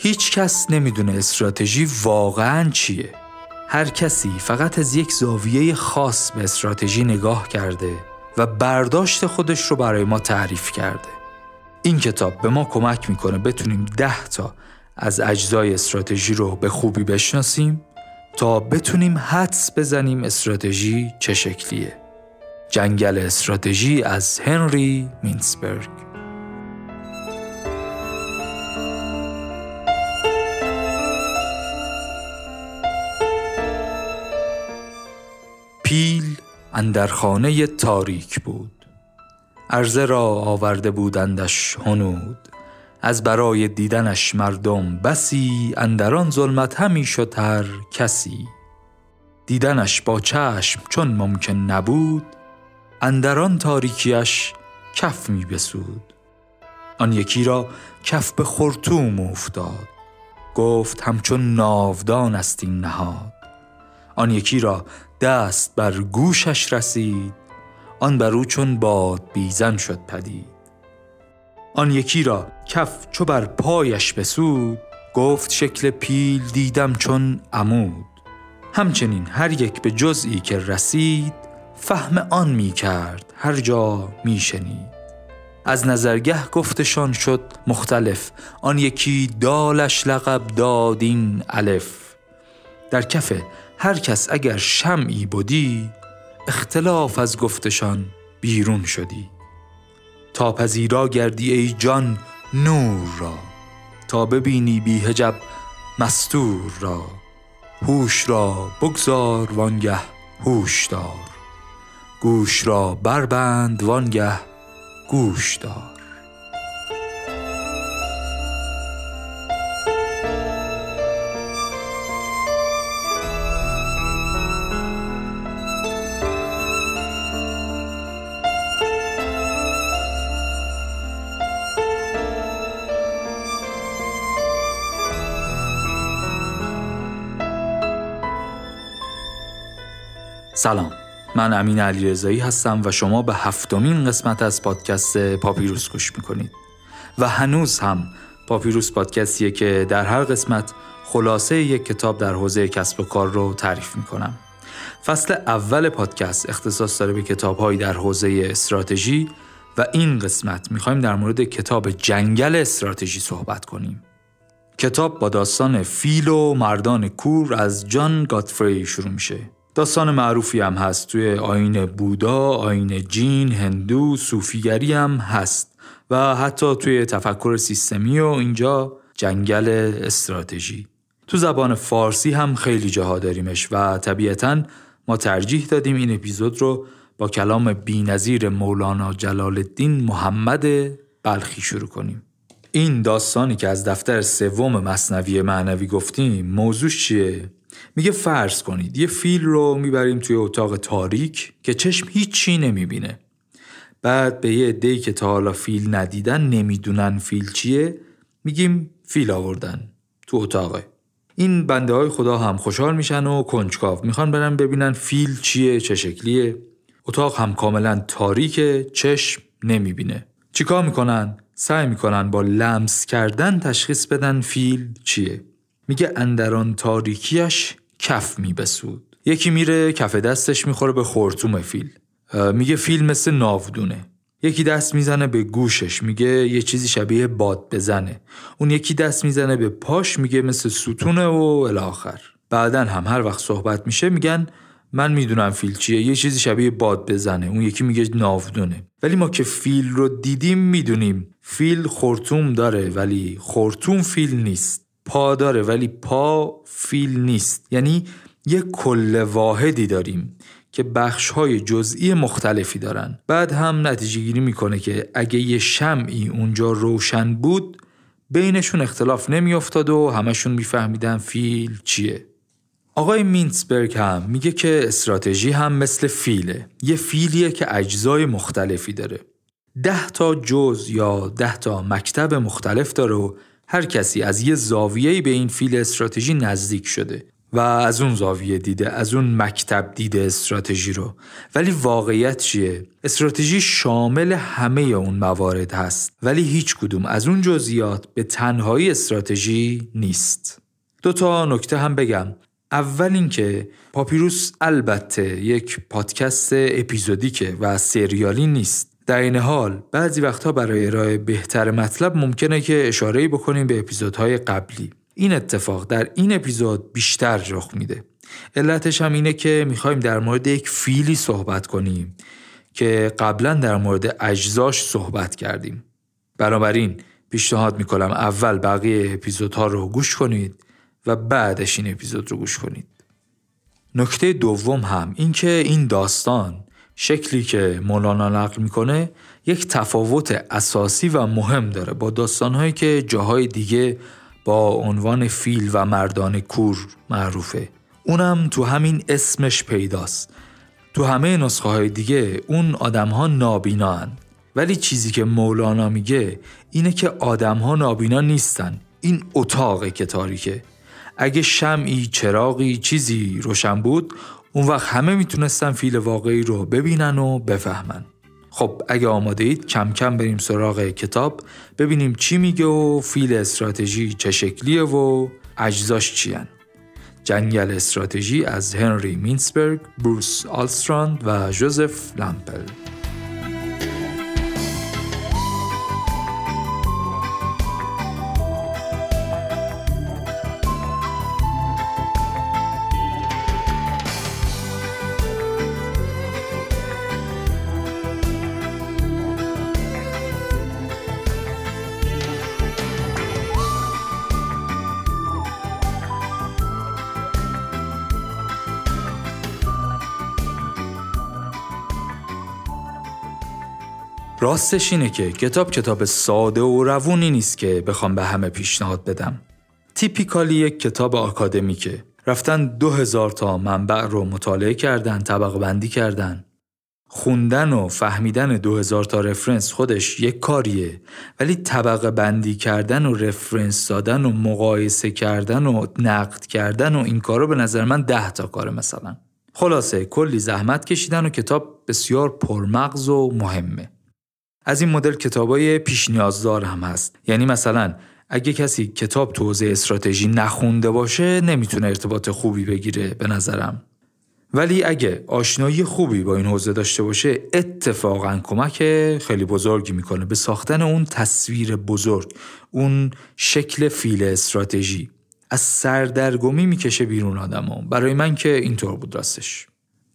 هیچ کس نمی‌دونه استراتژی واقعا چیه. هر کسی فقط از یک زاویه خاص به استراتژی نگاه کرده و برداشت خودش رو برای ما تعریف کرده. این کتاب به ما کمک می‌کنه بتونیم ده تا از اجزای استراتژی رو به خوبی بشناسیم تا بتونیم حدس بزنیم استراتژی چه شکلیه. جنگل استراتژی از هنری مینسبرگ. اندر خانه تاریک بود. عرضه را آورده بودندش هنود. از برای دیدنش مردم بسی اندران ظلمت همی شد هر کسی. دیدنش با چشم چون ممکن نبود اندران تاریکیش کف می بسود. آن یکی را کف به خورتوم افتاد. گفت همچون ناودان است این نهاد. آن یکی را دست بر گوشش رسید آن بر او چون باد بیزن شد پدید. آن یکی را کف چو بر پایش بسود گفت شکل پیل دیدم چون عمود. همچنین هر یک به جزئی که رسید فهم آن می کرد هر جا می شنید. از نظرگه گفتشان شد مختلف آن یکی دالش لقب دادین الف. در کف هر کس اگر شمعی بودی اختلاف از گفتشان بیرون شدی. تا پذیرا گردی ای جان نور را تا ببینی بی هجب مستور را. هوش را بگذار وانگه هوش دار گوش را بربند وانگه گوش دار. سلام. من امین علیرضایی هستم و شما به هفتمین قسمت از پادکست پاپیروس گوش می‌کنید. و هنوز هم پاپیروس پادکستیه که در هر قسمت خلاصه یک کتاب در حوزه کسب و کار رو تعریف می‌کنم. فصل اول پادکست اختصاص داره به کتابهایی در حوزه استراتژی و این قسمت می‌خوایم در مورد کتاب جنگل استراتژی صحبت کنیم. کتاب با داستان فیل و مردان کور از جان گاتفری شروع میشه. داستان معروفی هم هست. توی آین بودا، آین جین، هندو، صوفیگری هم هست. و حتی توی تفکر سیستمی و اینجا جنگل استراتژی. تو زبان فارسی هم خیلی جاها داریمش و طبیعتا ما ترجیح دادیم این اپیزود رو با کلام بینظیر مولانا جلال الدین محمد بلخی شروع کنیم. این داستانی که از دفتر سوم مصنوی معنوی گفتیم موضوعش چیه؟ میگه فرض کنید یه فیل رو می‌بریم توی اتاق تاریک که چشم هیچی نمی‌بینه. بعد به یه عده‌ای که تا حالا فیل ندیدن نمی‌دونن فیل چیه میگیم فیل آوردن تو اتاقه. این بنده های خدا هم خوشحال میشن و کنجکاو می‌خوان برن ببینن فیل چیه چه شکلیه. اتاق هم کاملا تاریکه چشم نمی‌بینه. چیکار می‌کنن؟ سعی می‌کنن با لمس کردن تشخیص بدن فیل چیه. میگه اندران تاریکیش کف میبسود. یکی میره کف دستش می‌خوره به خورتوم فیل. میگه فیل مثل ناودونه. یکی دست می‌زنه به گوشش میگه یه چیزی شبیه باد بزنه. اون یکی دست می‌زنه به پاش میگه مثل ستونه و الاخر بعدا هم هر وقت صحبت میشه میگن من می‌دونم فیل چیه یه چیزی شبیه باد بزنه. اون یکی میگه ناودونه. ولی ما که فیل رو دیدیم می‌دونیم فیل خورتوم داره ولی خورتوم فیل نیست. پا داره ولی پا فیل نیست. یعنی یه کل واحدی داریم که بخش های جزئی مختلفی دارن. بعد هم نتیجه گیری می‌کنه که اگه یه شمعی اونجا روشن بود بینشون اختلاف نمیافتاد و همشون میفهمیدن فیل چیه. آقای مینتسبرگ هم میگه که استراتژی هم مثل فیله. یه فیلیه که اجزای مختلفی داره. ده تا جز یا ده تا مکتب مختلف داره و هر کسی از یه زاویه‌ای به این فیل استراتژی نزدیک شده و از اون زاویه دیده از اون مکتب دیده استراتژی رو. ولی واقعیت چیه؟ استراتژی شامل همه اون موارد هست. ولی هیچ کدوم از اون جزئیات به تنهایی استراتژی نیست. دو تا نکته هم بگم. اول اینکه پاپیروس البته یک پادکست اپیزودیکه و سریالی نیست. در این حال بعضی وقتها برای ارائه بهتر مطلب ممکنه که اشاره بکنیم به اپیزودهای قبلی. این اتفاق در این اپیزود بیشتر رخ میده. علتش هم اینه که می‌خوایم در مورد یک فیلی صحبت کنیم که قبلا در مورد اجزاش صحبت کردیم. بنابراین پیشنهاد می‌کنم اول بقیه اپیزودها رو گوش کنید و بعدش این اپیزود رو گوش کنید. نکته دوم هم اینکه این داستان شکلی که مولانا نقل می‌کنه یک تفاوت اساسی و مهم داره با داستانهایی که جاهای دیگه با عنوان فیل و مردان کور معروفه. اونم تو همین اسمش پیداست. تو همه نسخه های دیگه اون آدم ها نابینا هن. ولی چیزی که مولانا میگه اینه که آدم ها نابینا نیستن. این اتاقه که تاریکه. اگه شمعی چراغی چیزی روشن بود اون وقت همه می‌تونستن فیل واقعی رو ببینن و بفهمن. خب اگه آماده اید کم کم بریم سراغ کتاب ببینیم چی میگه و فیل استراتژی چه شکلیه و اجزاش چیان. جنگل استراتژی از هنری مینسبرگ، بروس آلستراند و جوزف لامپل. راستش اینه که کتاب کتاب ساده و روونی نیست که بخوام به همه پیشنهاد بدم. تیپیکالی یک کتاب آکادمیکه. رفتن دو هزار تا منبع رو مطالعه کردن، طبق بندی کردن. خوندن و فهمیدن دو هزار تا رفرنس خودش یک کاریه ولی طبق بندی کردن و رفرنس دادن و مقایسه کردن و نقد کردن و این کارو به نظر من ده تا کاره مثلا. خلاصه کلی زحمت کشیدن و کتاب بسیار پرمغز و مهمه. از این مدل کتابای پیش نیازدار هم هست. یعنی مثلا اگه کسی کتاب تو حوزه استراتژی نخونده باشه نمی‌تونه ارتباط خوبی بگیره به نظرم. ولی اگه آشنایی خوبی با این حوزه داشته باشه اتفاقا کمک خیلی بزرگی می‌کنه به ساختن اون تصویر بزرگ اون شکل فیل استراتژی. از سردرگمی می‌کشه بیرون آدمو. برای من که اینطور بود راستش.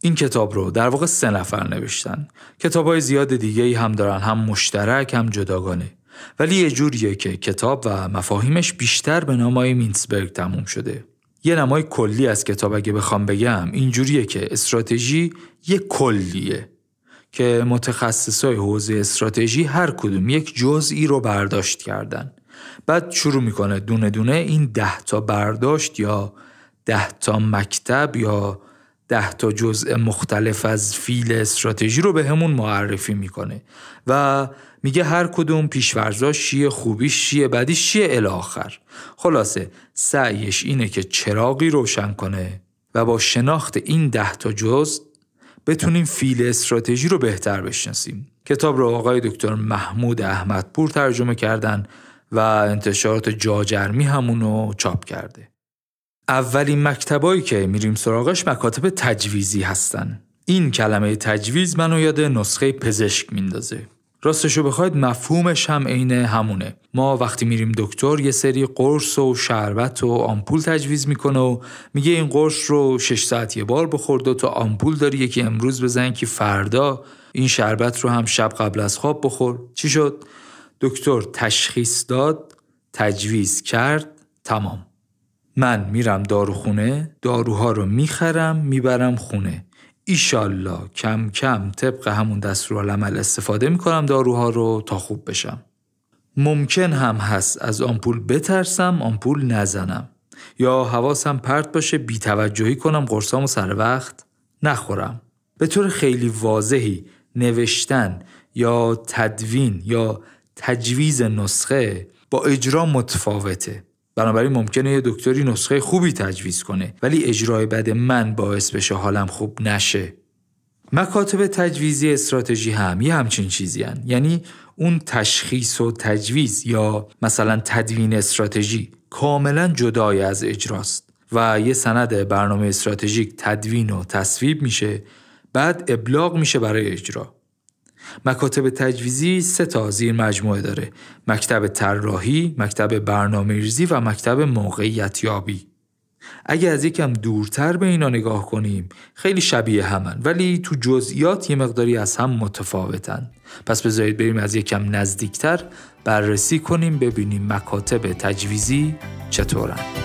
این کتاب رو در واقع سه نفر نوشتن. کتاب های زیاد دیگه هم دارن هم مشترک هم جداگانه. ولی یه جوریه که کتاب و مفاهیمش بیشتر به نامای مینسبرگ تموم شده. یه نمای کلی از کتاب اگه بخوام بگم اینجوریه که استراتژی یه کلیه. که متخصصای حوزه استراتژی هر کدوم یک جزئی رو برداشت کردن. بعد شروع می‌کنه دونه دونه این ده تا برداشت یا ده تا مکتب یا ده تا جزء مختلف از فیل استراتژی رو به همون معرفی می‌کنه و میگه هر کدوم پیشورزاش چیه خوبیش چیه بدیش چیه الاخر خلاصه سعیش اینه که چراغی روشن کنه و با شناخت این ده تا جز بتونیم فیل استراتژی رو بهتر بشناسیم. کتاب رو آقای دکتر محمود احمدپور ترجمه کردن و انتشارات جاجرمی همونو چاپ کرده. اولین مکتبایی که میریم سراغش مکاتب تجویزی هستن. این کلمه تجویز منو یاد نسخه پزشک میندازه. راستشو بخواید مفهومش هم عین همونه. ما وقتی میریم دکتر یه سری قرص و شربت و آمپول تجویز می‌کنه و میگه این قرص رو 6 ساعت یه بار بخورد و تا آمپول داری یکی امروز بزن که فردا این شربت رو هم شب قبل از خواب بخور. چی شد؟ دکتر تشخیص داد، تجویز کرد، تمام. من میرم داروخونه داروها رو می‌خرم می‌برم خونه. ایشالله کم کم طبق همون دستورالعمل استفاده می‌کنم داروها رو تا خوب بشم. ممکن هم هست از آمپول بترسم آمپول نزنم. یا حواسم پرت باشه بیتوجهی کنم قرصامو سر وقت نخورم. به طور خیلی واضحی نوشتن یا تدوین یا تجویز نسخه با اجرا متفاوته. بنابراین ممکنه یه دکتری نسخه خوبی تجویز کنه ولی اجرای بد من باعث بشه حالم خوب نشه مکاتب تجویزی استراتژی هم یه همچین چیزی هن. یعنی اون تشخیص و تجویز یا مثلا تدوین استراتژی کاملا جدای از اجراست و یه سند برنامه استراتژیک تدوین و تصویب میشه بعد ابلاغ میشه برای اجرا مکاتب تجویزی سه تا زیر مجموعه داره. مکتب طراحی، مکتب برنامه ریزی و مکتب موقعیت یابی اگه از یکم دورتر به اینا نگاه کنیم خیلی شبیه همن ولی تو جزئیات یه مقداری از هم متفاوتن. پس بذارید بریم از یکم نزدیکتر بررسی کنیم ببینیم مکاتب تجویزی چطورن.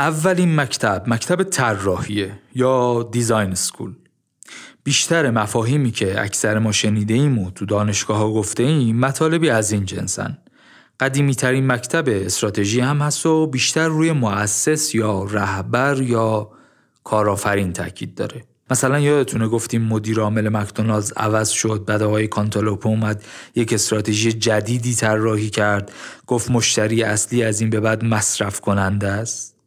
اولین مکتب مکتب طراحیه یا design school. بیشتر مفاهیمی که اکثر ما شنیده ایم و تو دانشگاه ها گفته ایم مطالبی از این جنسن. قدیمی ترین مکتب استراتژی هم هست و بیشتر روی مؤسس یا رهبر یا کارآفرین تاکید داره. مثلا یادتونه گفتیم مدیر عامل مکدونالدز عوض شد بعد آقای کانتالوپ اومد یک استراتژی جدیدی طراحی کرد گفت مشتری اصلی از این به بعد مصرف کننده است.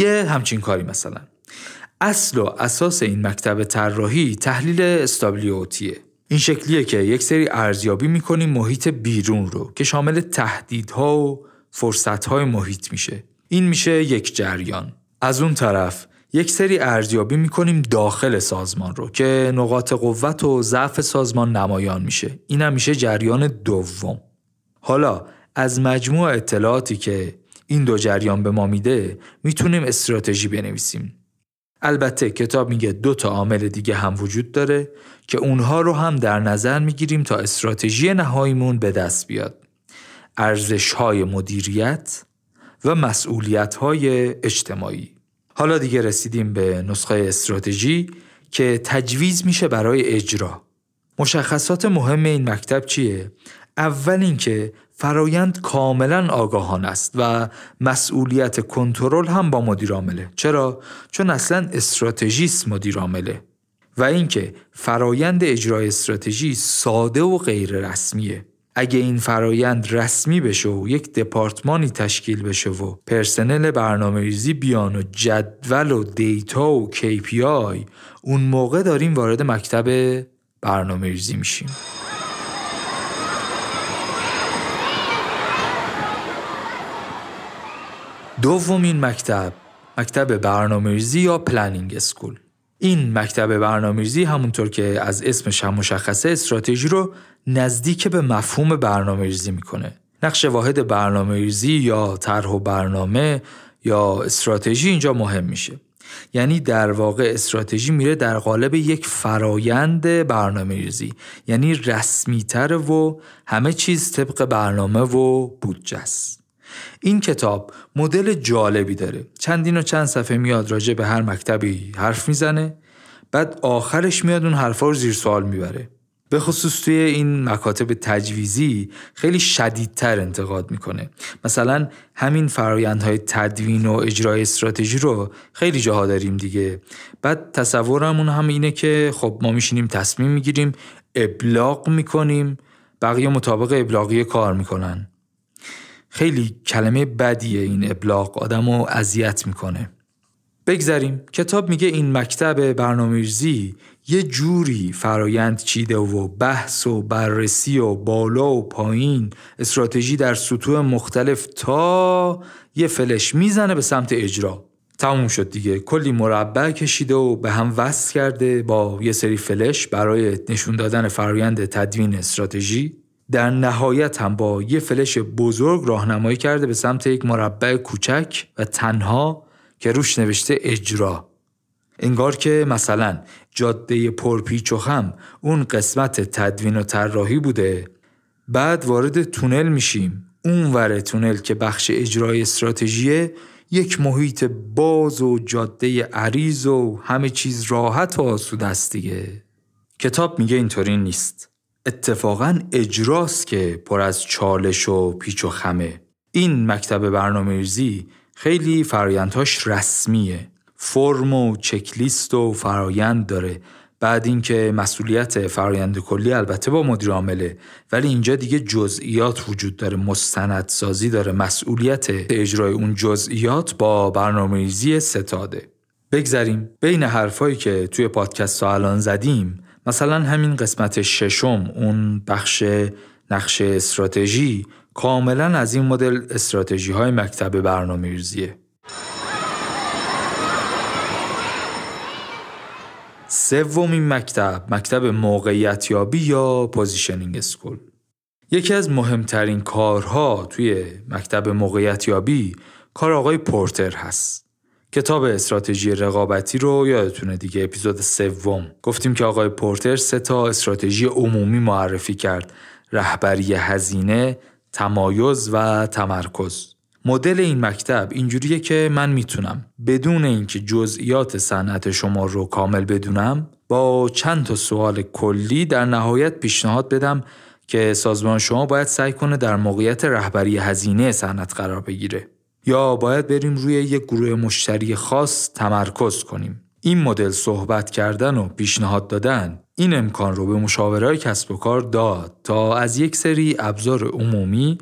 یه همچین کاری مثلا. اصل و اساس این مکتب طراحی تحلیل استابلیوتیه این شکلیه که یک سری ارزیابی می‌کنیم محیط بیرون رو که شامل تهدیدها و فرصتهای محیط میشه. این میشه یک جریان. از اون طرف یک سری ارزیابی می‌کنیم داخل سازمان رو که نقاط قوت و ضعف سازمان نمایان میشه. این هم میشه جریان دوم. حالا از مجموع اطلاعاتی که این دو جریان به ما میده می‌تونیم استراتژی بنویسیم. البته کتاب میگه دو تا عامل دیگه هم وجود داره که اونها رو هم در نظر می‌گیریم تا استراتژی نهاییمون به دست بیاد. ارزش های مدیریت و مسئولیت های اجتماعی. حالا دیگه رسیدیم به نسخه استراتژی که تجویز میشه برای اجرا. مشخصات مهم این مکتب چیه؟ اول اینکه فرایند کاملا آگاهان است و مسئولیت کنترل هم با مدیر عامله چرا؟ چون اصلا استراتژیست مدیر عامله و اینکه فرایند اجرای استراتژی ساده و غیر رسمیه. اگه این فرایند رسمی بشه و یک دپارتمانی تشکیل بشه و پرسنل برنامه ریزی بیان و جدول و دیتا و KPI اون موقع داریم وارد مکتب برنامه ریزی میشیم. دومین مکتب مکتب برنامه‌ریزی یا planning school این مکتب برنامه‌ریزی همونطور که از اسمش هم مشخصه استراتژی رو نزدیک به مفهوم برنامه‌ریزی می‌کنه. نقش واحد برنامه‌ریزی یا طرح و برنامه یا استراتژی اینجا مهم میشه. یعنی در واقع استراتژی میره در قالب یک فرایند برنامه ریزی یعنی رسمیتر و همه چیز طبق برنامه و بودجه است. این کتاب مدل جالبی داره. چندین و چند صفحه میاد راجع به هر مکتبی حرف می‌زنه بعد آخرش میاد اون حرفا رو زیر سوال می‌بره. به خصوص توی این مکاتب تجویزی خیلی شدیدتر انتقاد می‌کنه. مثلا همین فرایندهای تدوین و اجرای استراتژی رو خیلی جاها داریم دیگه. بعد تصورمون هم اینه که خب ما میشینیم تصمیم می‌گیریم ابلاغ می‌کنیم بقیه مطابق ابلاغی کار می‌کنن. خیلی کلمه بدیه این ابلاغ آدم اذیت می‌کنه. بگذریم. کتاب میگه این مکتب برنامه‌ریزی یه جوری فرایند چیده و بحث و بررسی و بالا و پایین استراتژی در سطوح مختلف تا یه فلش می‌زنه به سمت اجرا. تموم شد دیگه. کلی مربع کشیده و به هم وصل کرده با یه سری فلش برای نشون دادن فرایند تدوین استراتژی. در نهایت هم با یه فلش بزرگ راهنمایی کرده به سمت یک مربع کوچک و تنها که روش نوشته اجرا. انگار که مثلا جاده پرپیچ و خم اون قسمت تدوین و طراحی بوده. بعد وارد تونل میشیم. اون ور تونل که بخش اجرای استراتژیه یک محیط باز و جاده عریض و همه چیز راحت و آسوده است دیگه. کتاب میگه اینطوری نیست. اتفاقا اجراست که پر از چالش و پیچ و خمه. این مکتب برنامه‌ریزی خیلی فرایندهاش رسمیه. فرم و چکلیست و فرایند داره. بعد اینکه مسئولیت فرایند کلی البته با مدیر عامله ولی اینجا دیگه جزئیات وجود داره. مستندسازی داره. مسئولیت اجرای اون جزئیات با برنامه‌ریزی ستاده. بگذریم. بین حرفایی که توی پادکست ها الان زدیم مثلا همین قسمت ششم اون بخش نقشه استراتژی کاملا از این مدل استراتژی های مکتب برنامه سومین مکتب مکتب موقعیت یابی یا positioning school. یکی از مهمترین کارها توی مکتب موقعیت یابی کار آقای پورتر هست. کتاب استراتژی رقابتی رو یادتونه دیگه اپیزود سوم. گفتیم که آقای پورتر سه تا استراتژی عمومی معرفی کرد. رهبری هزینه تمایز و تمرکز. مدل این مکتب اینجوریه که من می‌تونم بدون اینکه جزئیات صنعت شما رو کامل بدونم با چند تا سوال کلی در نهایت پیشنهاد بدم که سازمان شما باید سعی کنه در موقعیت رهبری هزینه صنعت قرار بگیره. یا باید بریم روی یک گروه مشتری خاص تمرکز کنیم این مدل صحبت کردن و پیشنهاد دادن این امکان رو به مشاورای کسب و کار داد تا از یک سری ابزار عمومی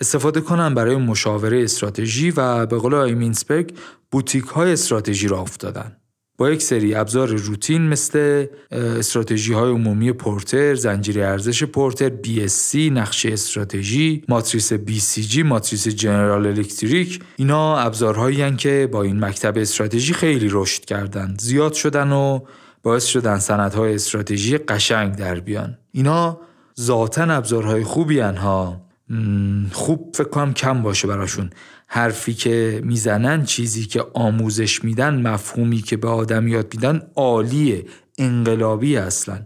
استفاده کنن برای مشاوره استراتژی و به قول آقای مینسبرگ بوتیک های استراتژی را افتادن. یک سری ابزار روتین مثل استراتژی های عمومی پورتر، زنجیره ارزش پورتر، BSC، نقشه استراتژی، ماتریس BCG، ماتریس جنرال الکتریک. اینا ابزارهایی که با این مکتب استراتژی خیلی رشد کردند، زیاد شدن و باعث شدن سندهای استراتژی قشنگ در بیان. اینا ذاتا ابزارهای خوبی ها. خوب فکر کنم کم باشه براشون. حرفی که می‌زنن چیزی که آموزش میدن مفهومی که به آدم یاد میدن عالیه انقلابی اصلا.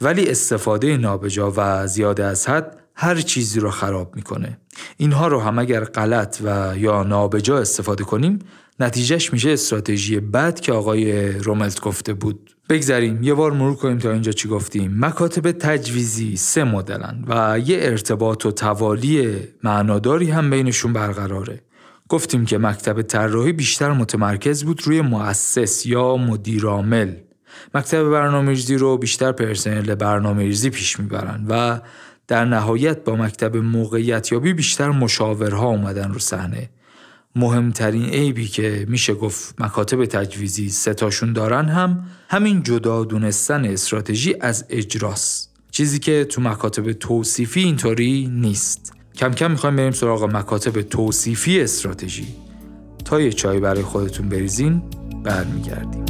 ولی استفاده نابجا و زیاده از حد هر چیزی رو خراب می‌کنه. اینها رو هم اگر غلط و یا نابجا استفاده کنیم نتیجهش میشه استراتژی بد که آقای روملت گفته بود. بگذریم یه بار مرور کنیم تا اینجا چی گفتیم. مکاتب تجویزی سه مدلن و یه ارتباط و توالی معناداری هم بینشون برقراره. گفتیم که مکتب طراحی بیشتر متمرکز بود روی مؤسس یا مدیرعامل مکتب برنامه‌ریزی رو بیشتر پرسنل برنامه‌ریزی پیش می‌برن و در نهایت با مکتب موقعیت یابی بیشتر مشاورها اومدن رو صحنه. مهمترین عیبی که میشه گفت مکاتب تجویزی ستاشون دارن هم همین جدا دونستن استراتژی از اجراست. چیزی که تو مکاتب توصیفی اینطوری نیست. کم کم می‌خوایم بریم سراغ مکاتب توصیفی استراتژی. تا یه چای برای خودتون بریزین برمیگردیم.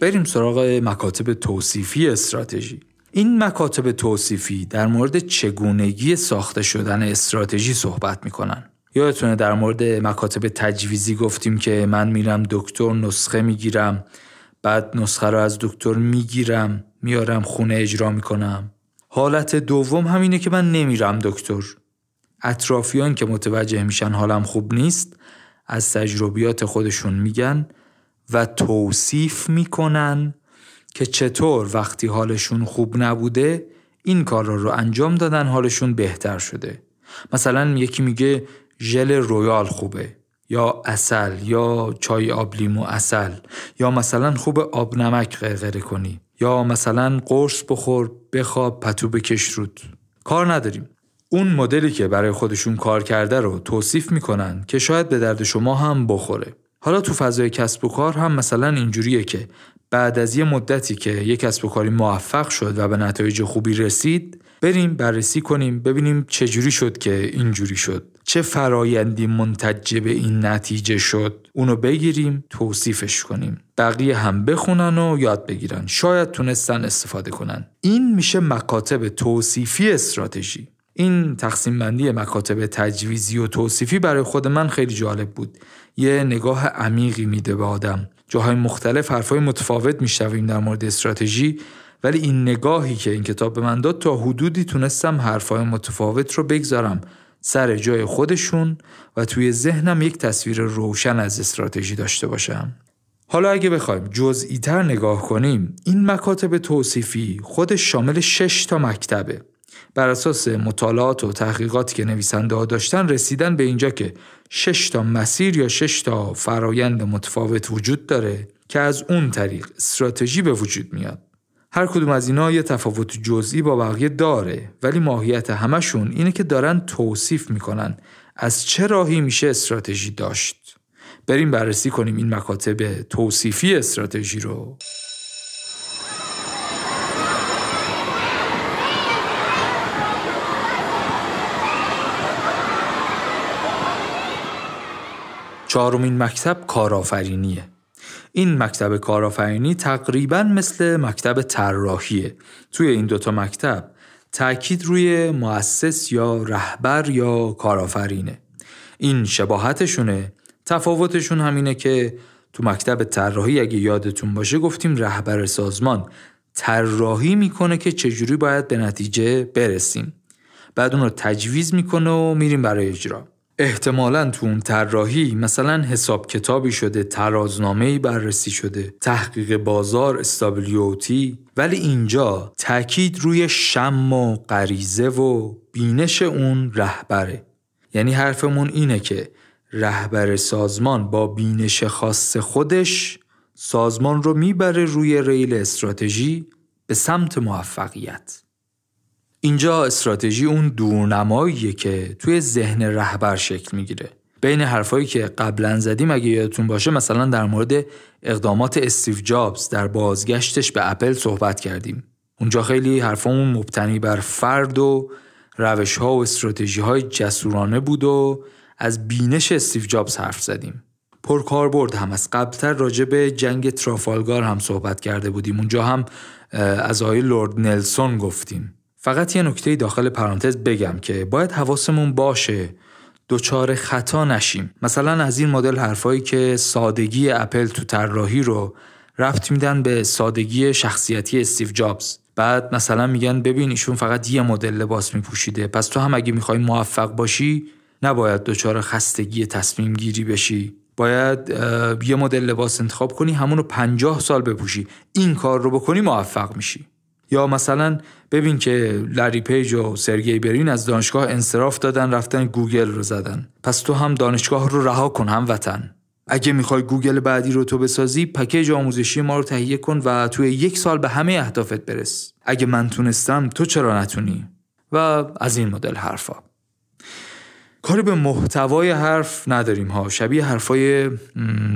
بریم سراغ مکاتب توصیفی استراتژی. این مکاتب توصیفی در مورد چگونگی ساخته شدن استراتژی صحبت می‌کنن. یادتونه در مورد مکاتب تجویزی گفتیم که من میرم دکتر نسخه می‌گیرم بعد نسخه رو از دکتر می‌گیرم میارم خونه اجرا می‌کنم. حالت دوم همینه که من نمیرم دکتر. اطرافیان که متوجه میشن حالم خوب نیست از تجربیات خودشون میگن و توصیف می‌کنن که چطور وقتی حالشون خوب نبوده این کار رو انجام دادن حالشون بهتر شده. مثلا یکی میگه ژل رویال خوبه یا اصل یا چای آب لیمو اصل یا مثلا خوب آب نمک غرغره کنی یا مثلا قرص بخور بخواب پتو بکش رود. کار نداریم. اون مدلی که برای خودشون کار کرده رو توصیف می‌کنن که شاید به درد شما هم بخوره. حالا تو فضای کسب و کار هم مثلا اینجوریه که بعد از یه مدتی که یک کسب و کاری موفق شد و به نتایج خوبی رسید بریم بررسی کنیم ببینیم چه جوری شد که اینجوری شد. چه فرایندی منتج به این نتیجه شد؟ اونو بگیریم توصیفش کنیم. بقیه هم بخونن و یاد بگیرن. شاید تونستن استفاده کنن. این میشه مکاتب توصیفی استراتژی. این تقسیم بندی مکاتب تجویزی و توصیفی برای خود من خیلی جالب بود. یه نگاه عمیقی میده به آدم. جاهای مختلف حرفای متفاوت میشنویم در مورد استراتژی ولی این نگاهی که این کتاب به من داد تا حدودی تونستم حرفای متفاوت رو بگذارم سر جای خودشون و توی ذهنم یک تصویر روشن از استراتژی داشته باشم. حالا اگه بخوایم جزئی تر نگاه کنیم این مکاتب توصیفی خودش شامل 6 تا مکتبه. بر اساس مطالعات و تحقیقاتی که نویسنده ها داشتن رسیدن به اینجا که 6 تا مسیر یا 6 تا فرایند متفاوت وجود داره که از اون طریق استراتژی به وجود میاد. هر کدوم از اینا یه تفاوت جزئی با بقیه داره ولی ماهیت همشون اینه که دارن توصیف می‌کنن از چه راهی میشه استراتژی داشت. بریم بررسی کنیم این مکاتب توصیفی استراتژی رو. چهارمین مکتب کارآفرینیه. این مکتب کارآفرینی تقریبا مثل مکتب طراحیه. توی این دوتا مکتب تاکید روی مؤسس یا رهبر یا کارآفرینه. این شباهتشونه. تفاوتشون همینه که تو مکتب طراحی اگه یادتون باشه گفتیم رهبر سازمان طراحی می‌کنه که چجوری باید به نتیجه برسیم. بعد اون رو تجویز می‌کنه و میریم برای اجرا. احتمالا تو اون طراحی مثلا حساب کتابی شده ترازنامه بررسی شده تحقیق بازار استابلیوتی ولی اینجا تاکید روی شم و غریزه و بینش اون رهبره. یعنی حرفمون اینه که رهبر سازمان با بینش خاص خودش سازمان رو می‌بره روی ریل استراتژی به سمت موفقیت. اینجا استراتژی اون دورنماییه که توی ذهن رهبر شکل می‌گیره. بین حرفایی که قبلا زدیم اگه یادتون باشه مثلا در مورد اقدامات استیو جابز در بازگشتش به اپل صحبت کردیم. اونجا خیلی حرفامون مبتنی بر فرد و روش ها و استراتژی های جسورانه بود و از بینش استیو جابز حرف زدیم. پرکاربرد هم. از قبلتر راجع به جنگ ترافالگار هم صحبت کرده بودیم. اونجا هم از آقای لورد نلسون گفتیم. فقط یه نکته داخل پرانتز بگم که باید حواسمون باشه. دوچار خطا نشیم. مثلا از این مدل حرفایی که سادگی اپل تو طراحی رو رفت میدن به سادگی شخصیتی استیو جابز. بعد مثلا میگن ببین ایشون فقط یه مدل لباس میپوشیده. پس تو هم اگه می‌خوای موفق باشی نباید دچار خستگی تصمیم گیری بشی. باید یه مدل لباس انتخاب کنی همونو پنجاه سال بپوشی. این کار رو بکنی موفق میشی. یا مثلا ببین که لری پیج و سرگی برین از دانشگاه انصراف دادن رفتن گوگل رو زدن. پس تو هم دانشگاه رو رها کن هم وطن اگه می‌خوای گوگل بعدی رو تو بسازی پکیج آموزشی ما رو تهیه کن و توی یک سال به همه اهدافت برس. اگه من تونستم تو چرا نتونی؟ و از این مدل حرفا. کاری به محتوای حرف نداریم ها. شبیه حرفای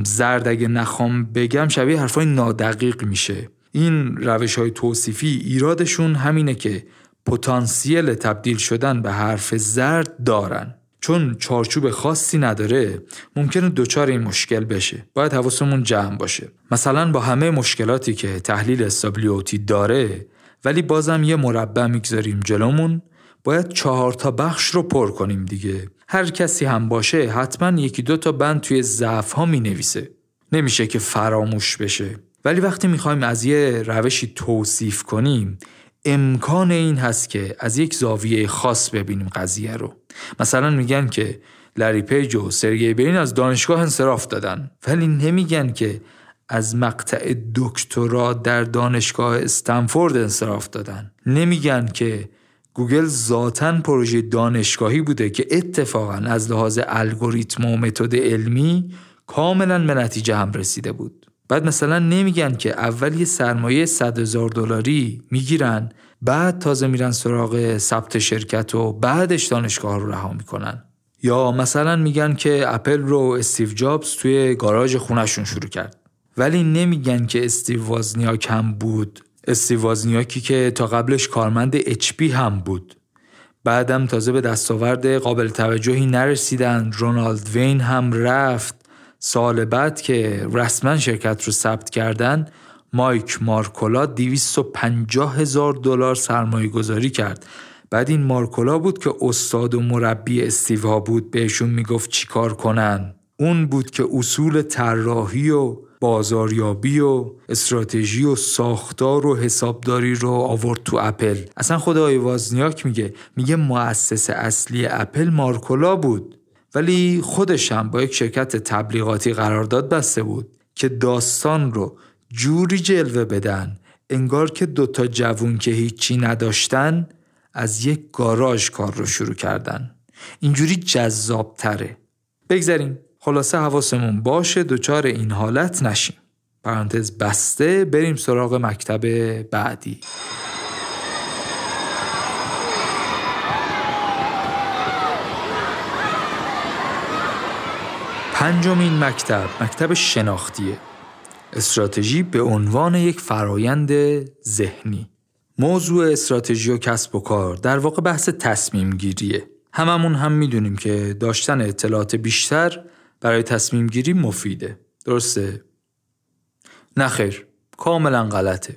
زرد اگه نخوام بگم شبیه حرفای نادقیق میشه. این روش های توصیفی ایرادشون همینه که پتانسیل تبدیل شدن به حرف زرد دارن. چون چارچوب خاصی نداره ممکنه دچار این مشکل بشه. باید حواسمون جمع باشه. مثلا با همه مشکلاتی که تحلیل استابلیوتی داره ولی بازم یه مربع می‌گذاریم جلومون باید چهار تا بخش رو پر کنیم دیگه. هر کسی هم باشه حتما یکی دو تا بند توی ضعف ها می نویسه نمیشه که فراموش بشه. ولی وقتی می‌خوایم از یه روشی توصیف کنیم امکان این هست که از یک زاویه خاص ببینیم قضیه رو. مثلا میگن که لری پیج و سرگی برین از دانشگاه انصراف دادن ولی نمیگن که از مقطع دکترا در دانشگاه استنفورد انصراف دادن. نمیگن که گوگل ذاتا پروژه دانشگاهی بوده که اتفاقا از لحاظ الگوریتم و متد علمی کاملا به نتیجه هم رسیده بود. بعد مثلا نمیگن که اول یه سرمایه 100 هزار دلاری می‌گیرن بعد تازه میرن سراغ ثبت شرکت و بعدش دانشگاه رو رها می‌کنن. یا مثلا میگن که اپل رو استیو جابز توی گاراژ خونشون شروع کرد. ولی نمیگن که استیو وازنیاک هم بود. استیو وازنیاکی که تا قبلش کارمند HP بود. بعدم تازه به دستاورد قابل توجهی نرسیدن. رونالد وین هم رفت. سال بعد که رسما شرکت رو ثبت کردن مایک مارکولا 250 هزار دلار سرمایه گذاری کرد. بعد این مارکولا بود که استاد و مربی استیوا بود. بهشون می‌گفت چیکار کنن. اون بود که اصول طراحی و بازاریابی و استراتژی و ساختار و حسابداری رو آورد تو اپل. اصلا خود آقای وازنیاک میگه. میگه مؤسس اصلی اپل مارکولا بود. ولی خودش هم با یک شرکت تبلیغاتی قرارداد بسته بود که داستان رو جوری جلوه بدن انگار که دوتا جوون که هیچی نداشتن از یک گاراژ کار رو شروع کردن. اینجوری جذاب تره بگذاریم خلاصه حواسمون باشه دچار این حالت نشیم. پرانتز بسته بریم سراغ مکتب بعدی. پنجمین مکتب مکتب شناختیه. استراتژی به عنوان یک فرایند ذهنی. موضوع استراتژی و کسب و کار در واقع بحث تصمیم گیریه هممون هم می‌دونیم که داشتن اطلاعات بیشتر برای تصمیم گیری مفیده. درسته؟ نخیر کاملا غلطه.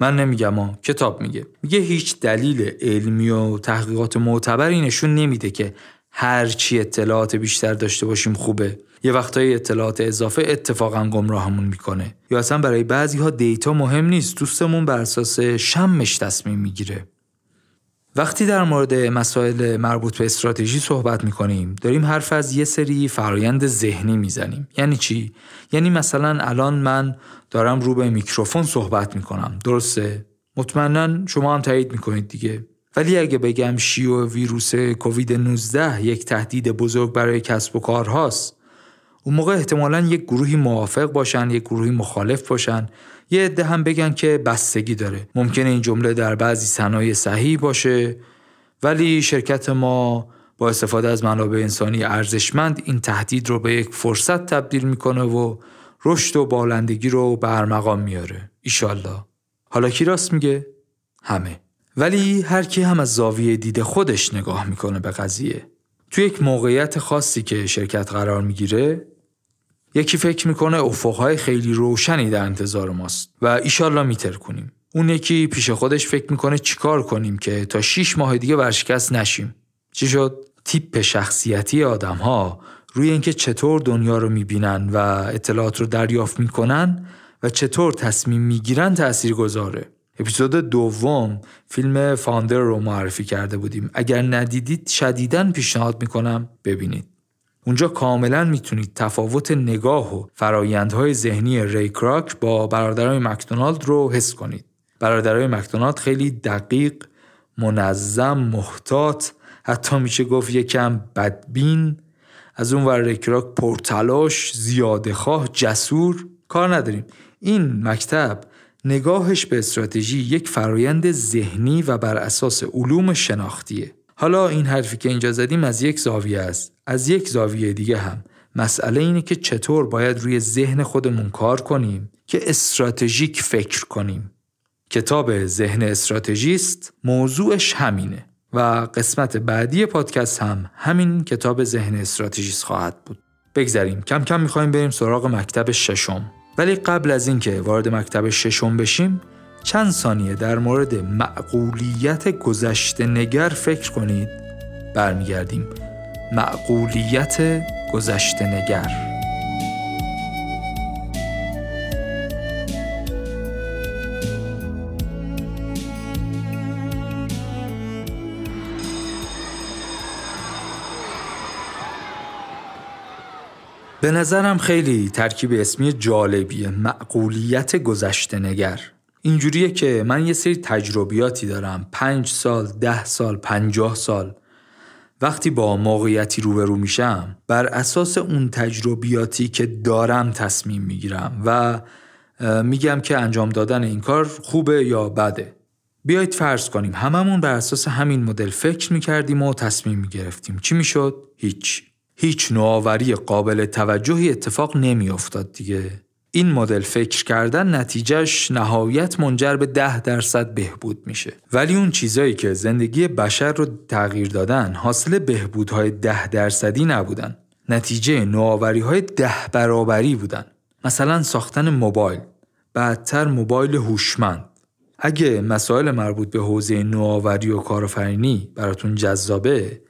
من نمیگم ها کتاب میگه. میگه هیچ دلیل علمی و تحقیقات معتبری نشون نمیده که هرچی اطلاعات بیشتر داشته باشیم خوبه. یه وقتایی اطلاعات اضافه اتفاقا گمراهمون می‌کنه. یا اصلا برای بعضی ها دیتا مهم نیست دوستمون بر اساس شمش تصمیم می‌گیره. وقتی در مورد مسائل مربوط به استراتژی صحبت می‌کنیم داریم حرف از یه سری فرایند ذهنی می‌زنیم. یعنی چی؟ یعنی مثلا الان من دارم رو به میکروفون صحبت می‌کنم. درسته؟ مطمئنا شما هم تایید می‌کنید دیگه. ولی اگه بگم شیوع ویروس کووید 19 یک تهدید بزرگ برای کسب و کار هاست اون موقع احتمالا یک گروهی موافق باشن یک گروهی مخالف باشن. یه عده هم بگن که بستگی داره. ممکنه این جمله در بعضی صنایع صحیح باشه ولی شرکت ما با استفاده از منابع انسانی ارزشمند این تهدید رو به یک فرصت تبدیل می‌کنه و رشد و بالندگی رو به ارمغان میاره. ایشالله. حالا کی راست میگه؟ همه. ولی هر کی هم از زاویه دید خودش نگاه می‌کنه به قضیه. تو یک موقعیت خاصی که شرکت قرار می‌گیره یکی فکر می‌کنه افقهای خیلی روشنی در انتظار ماست و ایشالله میتر کنیم. اون یکی پیش خودش فکر می‌کنه چیکار کنیم که تا 6 ماه دیگه ورشکست نشیم. چی شد؟ تیپ شخصیتی آدم ها روی اینکه چطور دنیا رو می‌بینن و اطلاعات رو دریافت می‌کنن و چطور تصمیم می‌گیرن تأثیر گذاره. اپیزود دوم فیلم فاندر رو معرفی کرده بودیم. اگر ندیدید شدیداً پیشنهاد می‌کنم ببینید. اونجا کاملا می‌تونید تفاوت نگاه و فرایندهای ذهنی ری کراک با برادرای مکدونالد رو حس کنید. برادرای مکدونالد خیلی دقیق، منظم، محتاط، حتی میشه گفت یکم بدبین از اون ور ری کراک پرتلاش، زیاده خواه، جسور کار نداریم. این مکتب نگاهش به استراتژی یک فرایند ذهنی و بر اساس علوم شناختیه. حالا این حرفی که اینجا زدیم از یک زاویه است. از یک زاویه دیگه هم. مسئله اینه که چطور باید روی ذهن خودمون کار کنیم که استراتژیک فکر کنیم. کتاب ذهن استراتژیست موضوعش همینه و قسمت بعدی پادکست هم همین کتاب ذهن استراتژیست خواهد بود. بگذریم. کم کم می‌خوایم بریم سراغ مکتب ششم. ولی قبل از اینکه وارد مکتب ششم بشیم چند ثانیه در مورد معقولیت گذشته نگر فکر کنید. برمیگردیم. معقولیت گذشته نگر. به نظرم خیلی ترکیب اسمی جالبیه. معقولیت گذشته نگر. اینجوریه که من یه سری تجربیاتی دارم. پنج سال ده سال پنجاه سال. وقتی با موقعیتی روبرو میشم بر اساس اون تجربیاتی که دارم تصمیم می‌گیرم و میگم که انجام دادن این کار خوبه یا بده. بیایید فرض کنیم هممون بر اساس همین مدل فکر می‌کردیم و تصمیم می‌گرفتیم. چی می‌شد؟ هیچ. هیچ نوآوری قابل توجهی اتفاق نمیافتاد دیگه. این مدل فکر کردن نتیجهش نهایت منجر به ده درصد بهبود میشه. ولی اون چیزایی که زندگی بشر رو تغییر دادن حاصل بهبودهای ده درصدی نبودن. نتیجه نوآوری های ده برابری بودن. مثلا ساختن موبایل بعدتر موبایل هوشمند. اگه مسائل مربوط به حوزه نوآوری و کارآفرینی براتون جذابه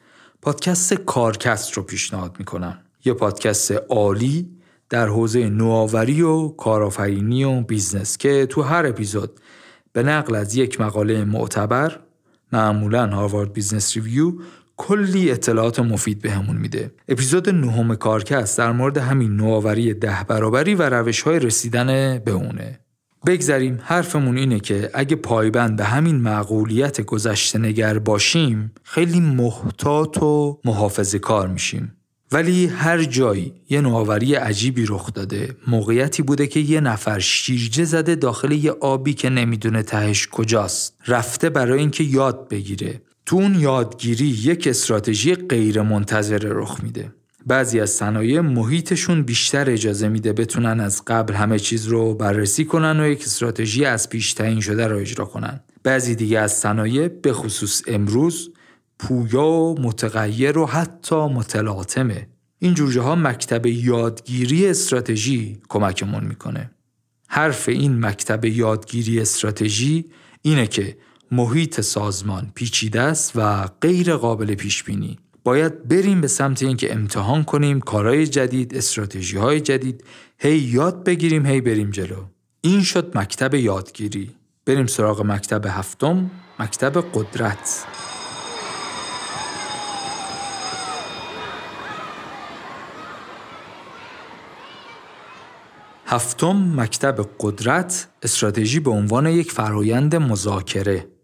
پادکست کارکست رو پیشنهاد می‌کنم. یه پادکست عالی در حوزه نوآوری و کارآفرینی و business که تو هر اپیزود به نقل از یک مقاله معتبر معمولا Harvard Business Review کلی اطلاعات مفید بهمون میده. اپیزود نهم کارکست در مورد همین نوآوری ده برابری و روش های رسیدن به اونه. بگذریم حرفمون اینه که اگه پایبند به همین معقولیت گذشته نگر باشیم خیلی محتاط و محافظه کار میشیم. ولی هر جایی یه نوآوری عجیبی رخ داده. موقعیتی بوده که یه نفر شیرجه زده داخل یه آبی که نمی‌دونه تهش کجاست. رفته برای اینکه یاد بگیره. تو اون یادگیری یک استراتژی غیر منتظره رخ میده. بعضی از صنایع محیطشون بیشتر اجازه میده بتونن از قبل همه چیز رو بررسی کنن و یک استراتژی از پیش تعیین شده رو اجرا کنن. بعضی دیگه از صنایع به خصوص امروز پویا و متغیر و حتی متلاطمه. این جوجه ها مکتب یادگیری استراتژی کمکمون می‌کنه. حرف این مکتب یادگیری استراتژی اینه که محیط سازمان پیچیده است و غیر قابل پیش بینی باید بریم به سمت اینکه امتحان کنیم کارهای جدید استراتژی های جدید. هی یاد بگیریم هی بریم جلو. این شد مکتب یادگیری. بریم سراغ مکتب هفتم مکتب قدرت. هفتم مکتب قدرت استراتژی به عنوان یک فرایند مذاکره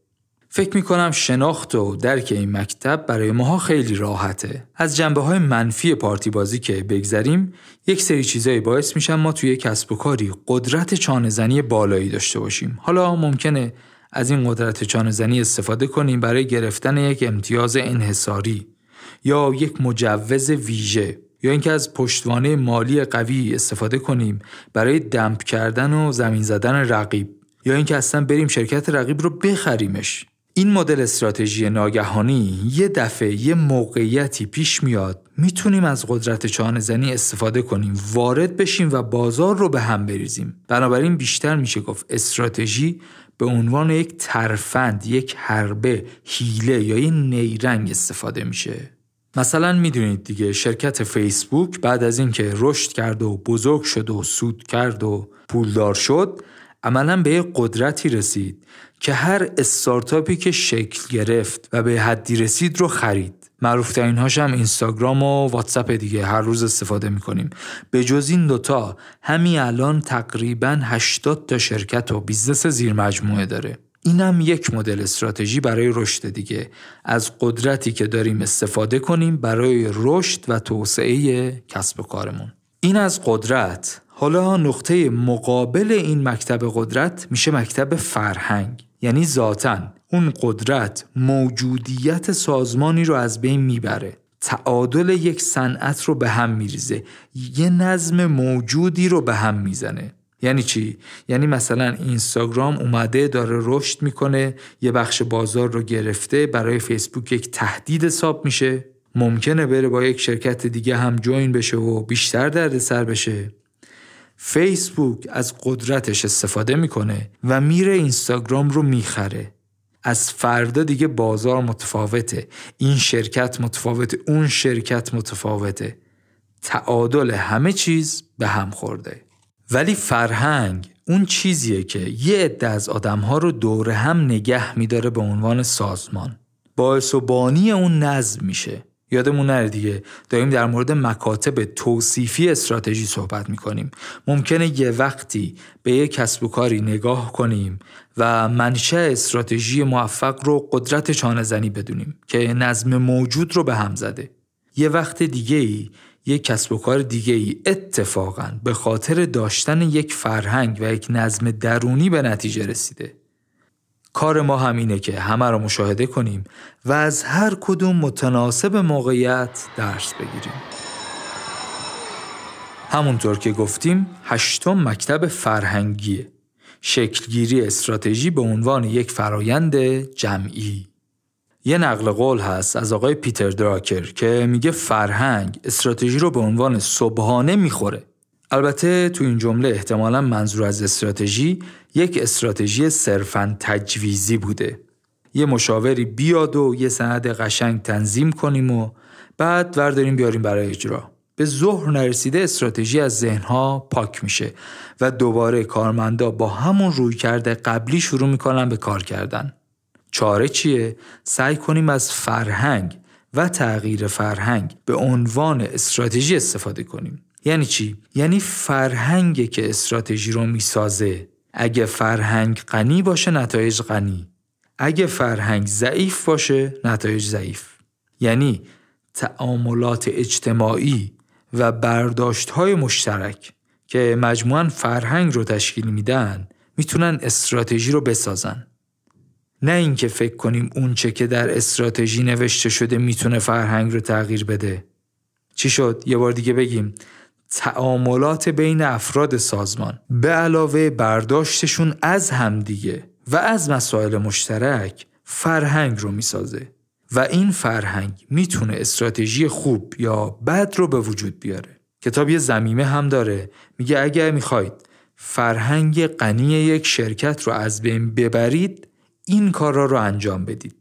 فکر می کنم شناخت و درک این مکتب برای ماها خیلی راحته. از جنبه های منفی پارتی بازی که بگذریم یک سری چیزایی باعث میشن ما توی کسب و کاری قدرت چانهزنی بالایی داشته باشیم. حالا ممکنه از این قدرت چانهزنی استفاده کنیم برای گرفتن یک امتیاز انحصاری یا یک مجوز ویژه یا اینکه از پشتوانه مالی قوی استفاده کنیم برای دمپ کردن و زمین زدن رقیب یا اینکه اصلا بریم شرکت رقیب رو بخریمش. این مدل استراتژی ناگهانی یه دفعه یه موقعیتی پیش میاد می‌تونیم از قدرت چانه استفاده کنیم وارد بشیم و بازار رو به هم بریزیم. بنابراین بیشتر میشه گفت استراتژی به عنوان یک ترفند یک حربه هیله یا یه نیرنگ استفاده میشه. مثلا می‌دونید دیگه شرکت فیسبوک بعد از اینکه رشد کرد و بزرگ شد و سود کرد و پولدار شد عملا به قدرتی رسید که هر استارتاپی که شکل گرفت و به حدی رسید رو خرید. معروف ترین هم اینستاگرام و واتساپ دیگه هر روز استفاده می‌کنیم. به جز این دوتا همین الان تقریبا 80 تا شرکت و business زیر مجموعه داره. اینم یک مدل استراتژی برای رشد دیگه. از قدرتی که داریم استفاده کنیم برای رشد و توسعه کسب و کارمون. این از قدرت. حالا نقطه مقابل این مکتب قدرت میشه مکتب فرهنگ یعنی ذاتا. اون قدرت موجودیت سازمانی رو از بین می‌بره. تعادل یک صنعت رو به هم میریزه. یه نظم موجودی رو به هم می‌زنه. یعنی چی؟ یعنی مثلا اینستاگرام اومده داره رشد می‌کنه یه بخش بازار رو گرفته برای فیسبوک یک تهدید حساب میشه. ممکنه بره با یک شرکت دیگه هم جوین بشه و بیشتر دردسر بشه. فیسبوک از قدرتش استفاده می‌کنه و میره اینستاگرام رو می‌خره. از فردا دیگه بازار متفاوته. این شرکت متفاوته اون شرکت متفاوته. تعادل همه چیز به هم خورده. ولی فرهنگ اون چیزیه که یه عده از آدمها رو دور هم نگه میداره به عنوان سازمان. باعث و بانی اون نظم میشه. یادمون نره دیگه داریم در مورد مکاتب توصیفی استراتژی صحبت می‌کنیم. ممکنه یه وقتی به یه کسب و کاری نگاه کنیم و منشأ استراتژی موفق رو قدرت چانه زنی بدونیم که نظم موجود رو به هم زده. یه وقت دیگه ای یک کسب و کار دیگه ای اتفاقا به خاطر داشتن یک فرهنگ و یک نظم درونی به نتیجه رسیده کار ما همینه که همه رو مشاهده کنیم و از هر کدوم متناسب موقعیت درس بگیریم. همونطور که گفتیم هشتم مکتب فرهنگیه. شکلگیری استراتژی به عنوان یک فرایند جمعی. یه نقل قول هست از آقای پیتر دراکر که میگه فرهنگ استراتژی رو به عنوان صبحانه می‌خوره. البته تو این جمله احتمالا منظور از استراتژی یک استراتژی صرفا تجویزی بوده یه مشاوری بیاد و یه سند قشنگ تنظیم کنیم و بعد ورداریم بیاریم برای اجرا به ظهر نرسیده استراتژی از ذهنها پاک میشه و دوباره کارمندا با همون روی کرده قبلی شروع می‌کنن به کار کردن. چاره چیه؟ سعی کنیم از فرهنگ و تغییر فرهنگ به عنوان استراتژی استفاده کنیم. یعنی چی؟ یعنی فرهنگی که استراتژی رو می‌سازه. اگه فرهنگ غنی باشه نتایج غنی. اگه فرهنگ ضعیف باشه نتایج ضعیف. یعنی تعاملات اجتماعی و برداشت های مشترک که مجموعاً فرهنگ رو تشکیل میدن می‌تونن استراتژی رو بسازن. نه اینکه فکر کنیم اونچه که در استراتژی نوشته شده می‌تونه فرهنگ رو تغییر بده. چی شد؟ یه بار دیگه بگیم تعاملات بین افراد سازمان به علاوه برداشتشون از همدیگه و از مسائل مشترک فرهنگ رو می‌سازه و این فرهنگ می‌تونه استراتژی خوب یا بد رو به وجود بیاره. کتاب یه زمیمه هم داره میگه اگر می‌خواید فرهنگ غنی یک شرکت رو از بین ببرید این کارا رو انجام بدید.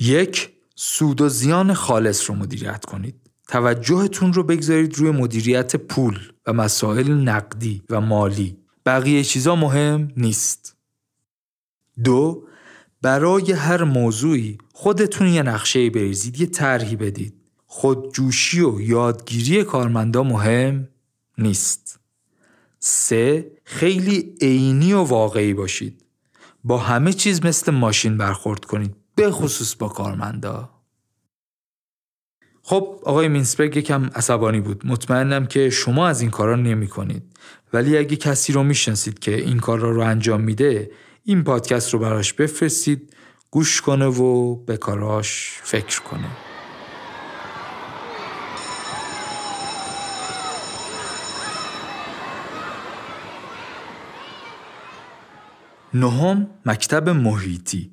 یک سود و زیان خالص رو مدیریت کنید. توجهتون رو بگذارید روی مدیریت پول و مسائل نقدی و مالی. بقیه چیزا مهم نیست. دو برای هر موضوعی خودتون یه نقشه بریزید یه طرحی بدید. خودجوشی و یادگیری کارمندا مهم نیست. سه خیلی عینی و واقعی باشید. با همه چیز مثل ماشین برخورد کنید به خصوص با کارمندا. خب آقای مینسبرگ یکم عصبانی بود. مطمئنم که شما از این کارا نمی کنید ولی اگه کسی رو می‌شناسید که این کار رو انجام میده این پادکست رو براش بفرستید گوش کنه و به کاراش فکر کنه. نهم مکتب محیطی.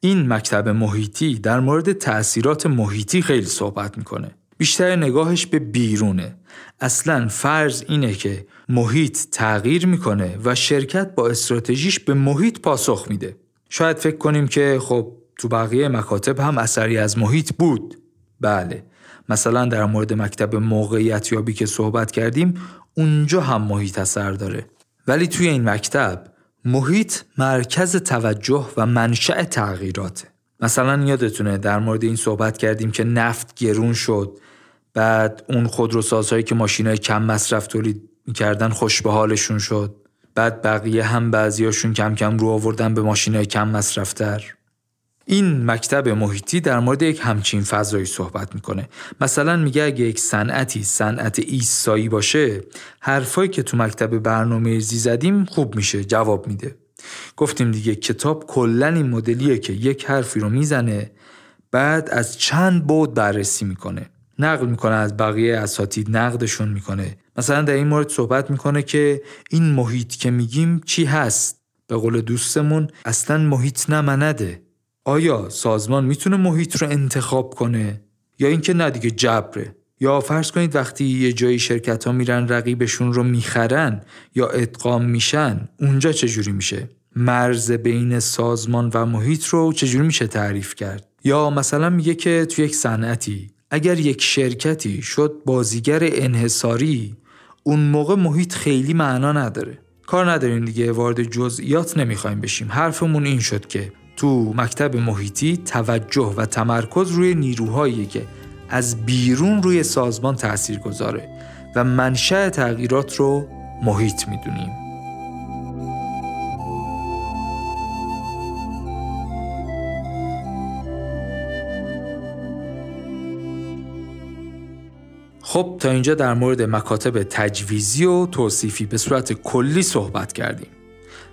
این مکتب محیطی در مورد تأثیرات محیطی خیلی صحبت می‌کنه. بیشتر نگاهش به بیرونه. اصلا فرض اینه که محیط تغییر می‌کنه و شرکت با استراتژیش به محیط پاسخ میده. شاید فکر کنیم که خب تو بقیه مکاتب هم اثری از محیط بود. بله. مثلا در مورد مکتب موقعیت یابی که صحبت کردیم اونجا هم محیط اثر داره. ولی توی این مکتب محیط مرکز توجه و منشأ تغییراته. مثلا یادتونه در مورد این صحبت کردیم که نفت گرون شد. بعد اون خودروسازهایی که ماشینای کم مصرف تولید می‌کردن خوش به حالشون شد. بعد بقیه هم بعضیاشون کم کم رو آوردن به ماشینای کم مصرفتر. این مکتب محیطی در مورد یک همچین فضایی صحبت می‌کنه. مثلا میگه اگه یک صنعتی صنعت ایستایی باشه حرفایی که تو مکتب برنامه ریزی زدیم خوب میشه جواب میده. گفتیم دیگه کتاب کلا این مدلیه که یک حرفی رو می‌زنه بعد از چند بود بررسی می‌کنه. نقل می‌کنه از بقیه اساتید نقدشون می‌کنه. مثلا در این مورد صحبت می‌کنه که این محیط که میگیم چی هست؟ به قول دوستمون اصلا محیط نمنده آیا سازمان می‌تونه محیط رو انتخاب کنه؟ یا اینکه نه دیگه جبره؟ یا فرض کنید وقتی یه جایی شرکت ها میرن رقیبشون رو می‌خرن یا ادغام میشن اونجا چجوری میشه؟ مرز بین سازمان و محیط رو چجوری میشه تعریف کرد؟ یا مثلا میگه که تو یک صنعتی اگر یک شرکتی شد بازیگر انحصاری اون موقع محیط خیلی معنا نداره. کار نداریم دیگه وارد جزئیات نمی‌خوایم بشیم. حرفمون این شد که تو مکتب محیطی توجه و تمرکز روی نیروهایی که از بیرون روی سازمان تأثیر گذاره و منشأ تغییرات رو محیط می‌دونیم. خب تا اینجا در مورد مکاتب تجویزی و توصیفی به صورت کلی صحبت کردیم.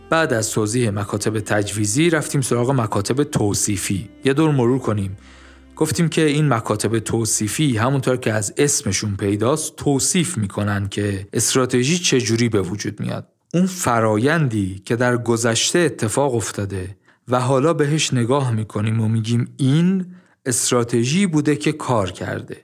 بعد از توضیح مکاتب تجویزی رفتیم سراغ مکاتب توصیفی. یه دور مرور کنیم. گفتیم که این مکاتب توصیفی همونطور که از اسمشون پیداست توصیف می‌کنن که استراتژی چجوری به وجود میاد. اون فرایندی که در گذشته اتفاق افتاده و حالا بهش نگاه می‌کنیم و میگیم این استراتژی بوده که کار کرده.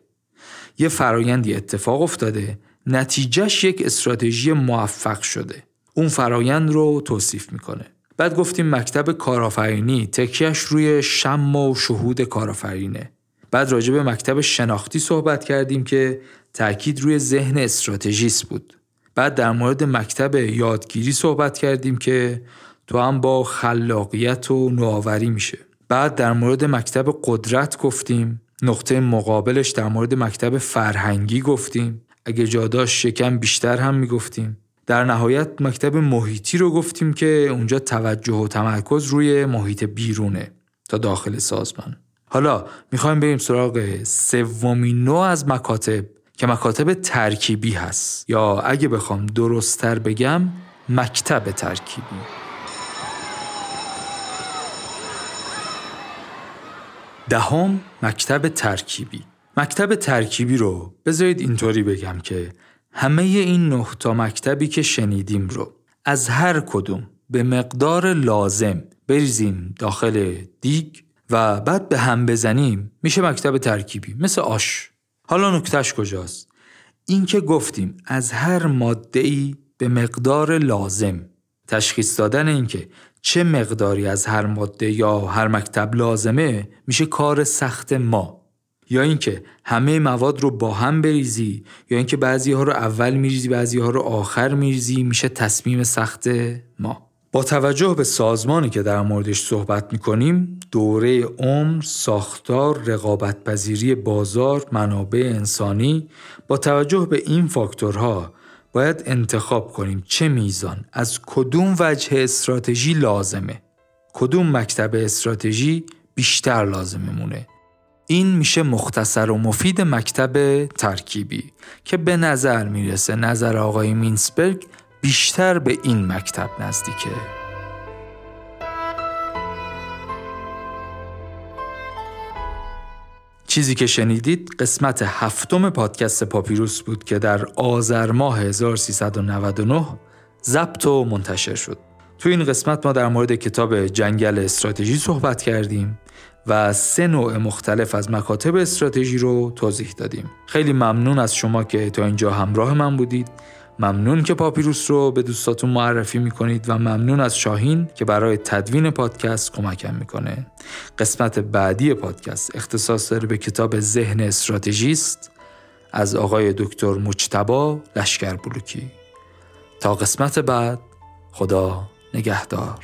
یه فرایندی اتفاق افتاده نتیجهش یک استراتژی موفق شده. اون فرایند رو توصیف می‌کنه. بعد گفتیم مکتب کارآفرینی تکیش روی شم و شهود کارآفرینه. بعد راجع به مکتب شناختی صحبت کردیم که تاکید روی ذهن استراتژیست بود. بعد در مورد مکتب یادگیری صحبت کردیم که تو هم با خلاقیت و نوآوری میشه. بعد در مورد مکتب قدرت گفتیم. نقطه مقابلش در مورد مکتب فرهنگی گفتیم. اگه جاداش شکم بیشتر هم می‌گفتیم. در نهایت مکتب محیطی رو گفتیم که اونجا توجه و تمرکز روی محیط بیرونه تا داخل سازمان. حالا می‌خوایم بریم سراغ سومین نوع از مکاتب که مکاتب ترکیبی هست. یا اگه بخوام درستتر بگم مکتب ترکیبی. دهم مکتب ترکیبی. مکتب ترکیبی رو بذارید اینطوری بگم که همه این نه تا مکتبی که شنیدیم رو از هر کدوم به مقدار لازم بریزیم داخل دیگ و بعد به هم بزنیم میشه مکتب ترکیبی مثل آش. حالا نکتهش کجاست؟ این که گفتیم از هر ماده ای به مقدار لازم. تشخیص دادن اینکه چه مقداری از هر ماده یا هر مکتب لازمه میشه کار سخت ما. یا اینکه همه مواد رو با هم بریزی یا اینکه بعضی ها رو اول میریزی بعضی ها رو آخر میریزی میشه تصمیم سخت ما. با توجه به سازمانی که در موردش صحبت می‌کنیم دوره عمر، ساختار، رقابت پذیری بازار، منابع انسانی با توجه به این فاکتورها باید انتخاب کنیم چه میزان از کدوم وجه استراتژی لازمه. کدوم مکتب استراتژی بیشتر لازمه مونه این میشه مختصر و مفید مکتب ترکیبی که به نظر می‌رسه نظر آقای مینسبرگ بیشتر به این مکتب نزدیکه چیزی که شنیدید قسمت هفتم پادکست پاپیروس بود که در آذر ماه 1399 ضبط و منتشر شد. تو این قسمت ما در مورد کتاب جنگل استراتژی صحبت کردیم و سه نوع مختلف از مکاتب استراتژی رو توضیح دادیم. خیلی ممنون از شما که تا اینجا همراه من بودید. ممنون که پاپیروس رو به دوستاتون معرفی می‌کنید و ممنون از شاهین که برای تدوین پادکست کمکم می‌کنه قسمت بعدی پادکست اختصاص داره به کتاب ذهن استراتژیست از آقای دکتر مجتبا لشکر بلوکی تا قسمت بعد خدا نگهدار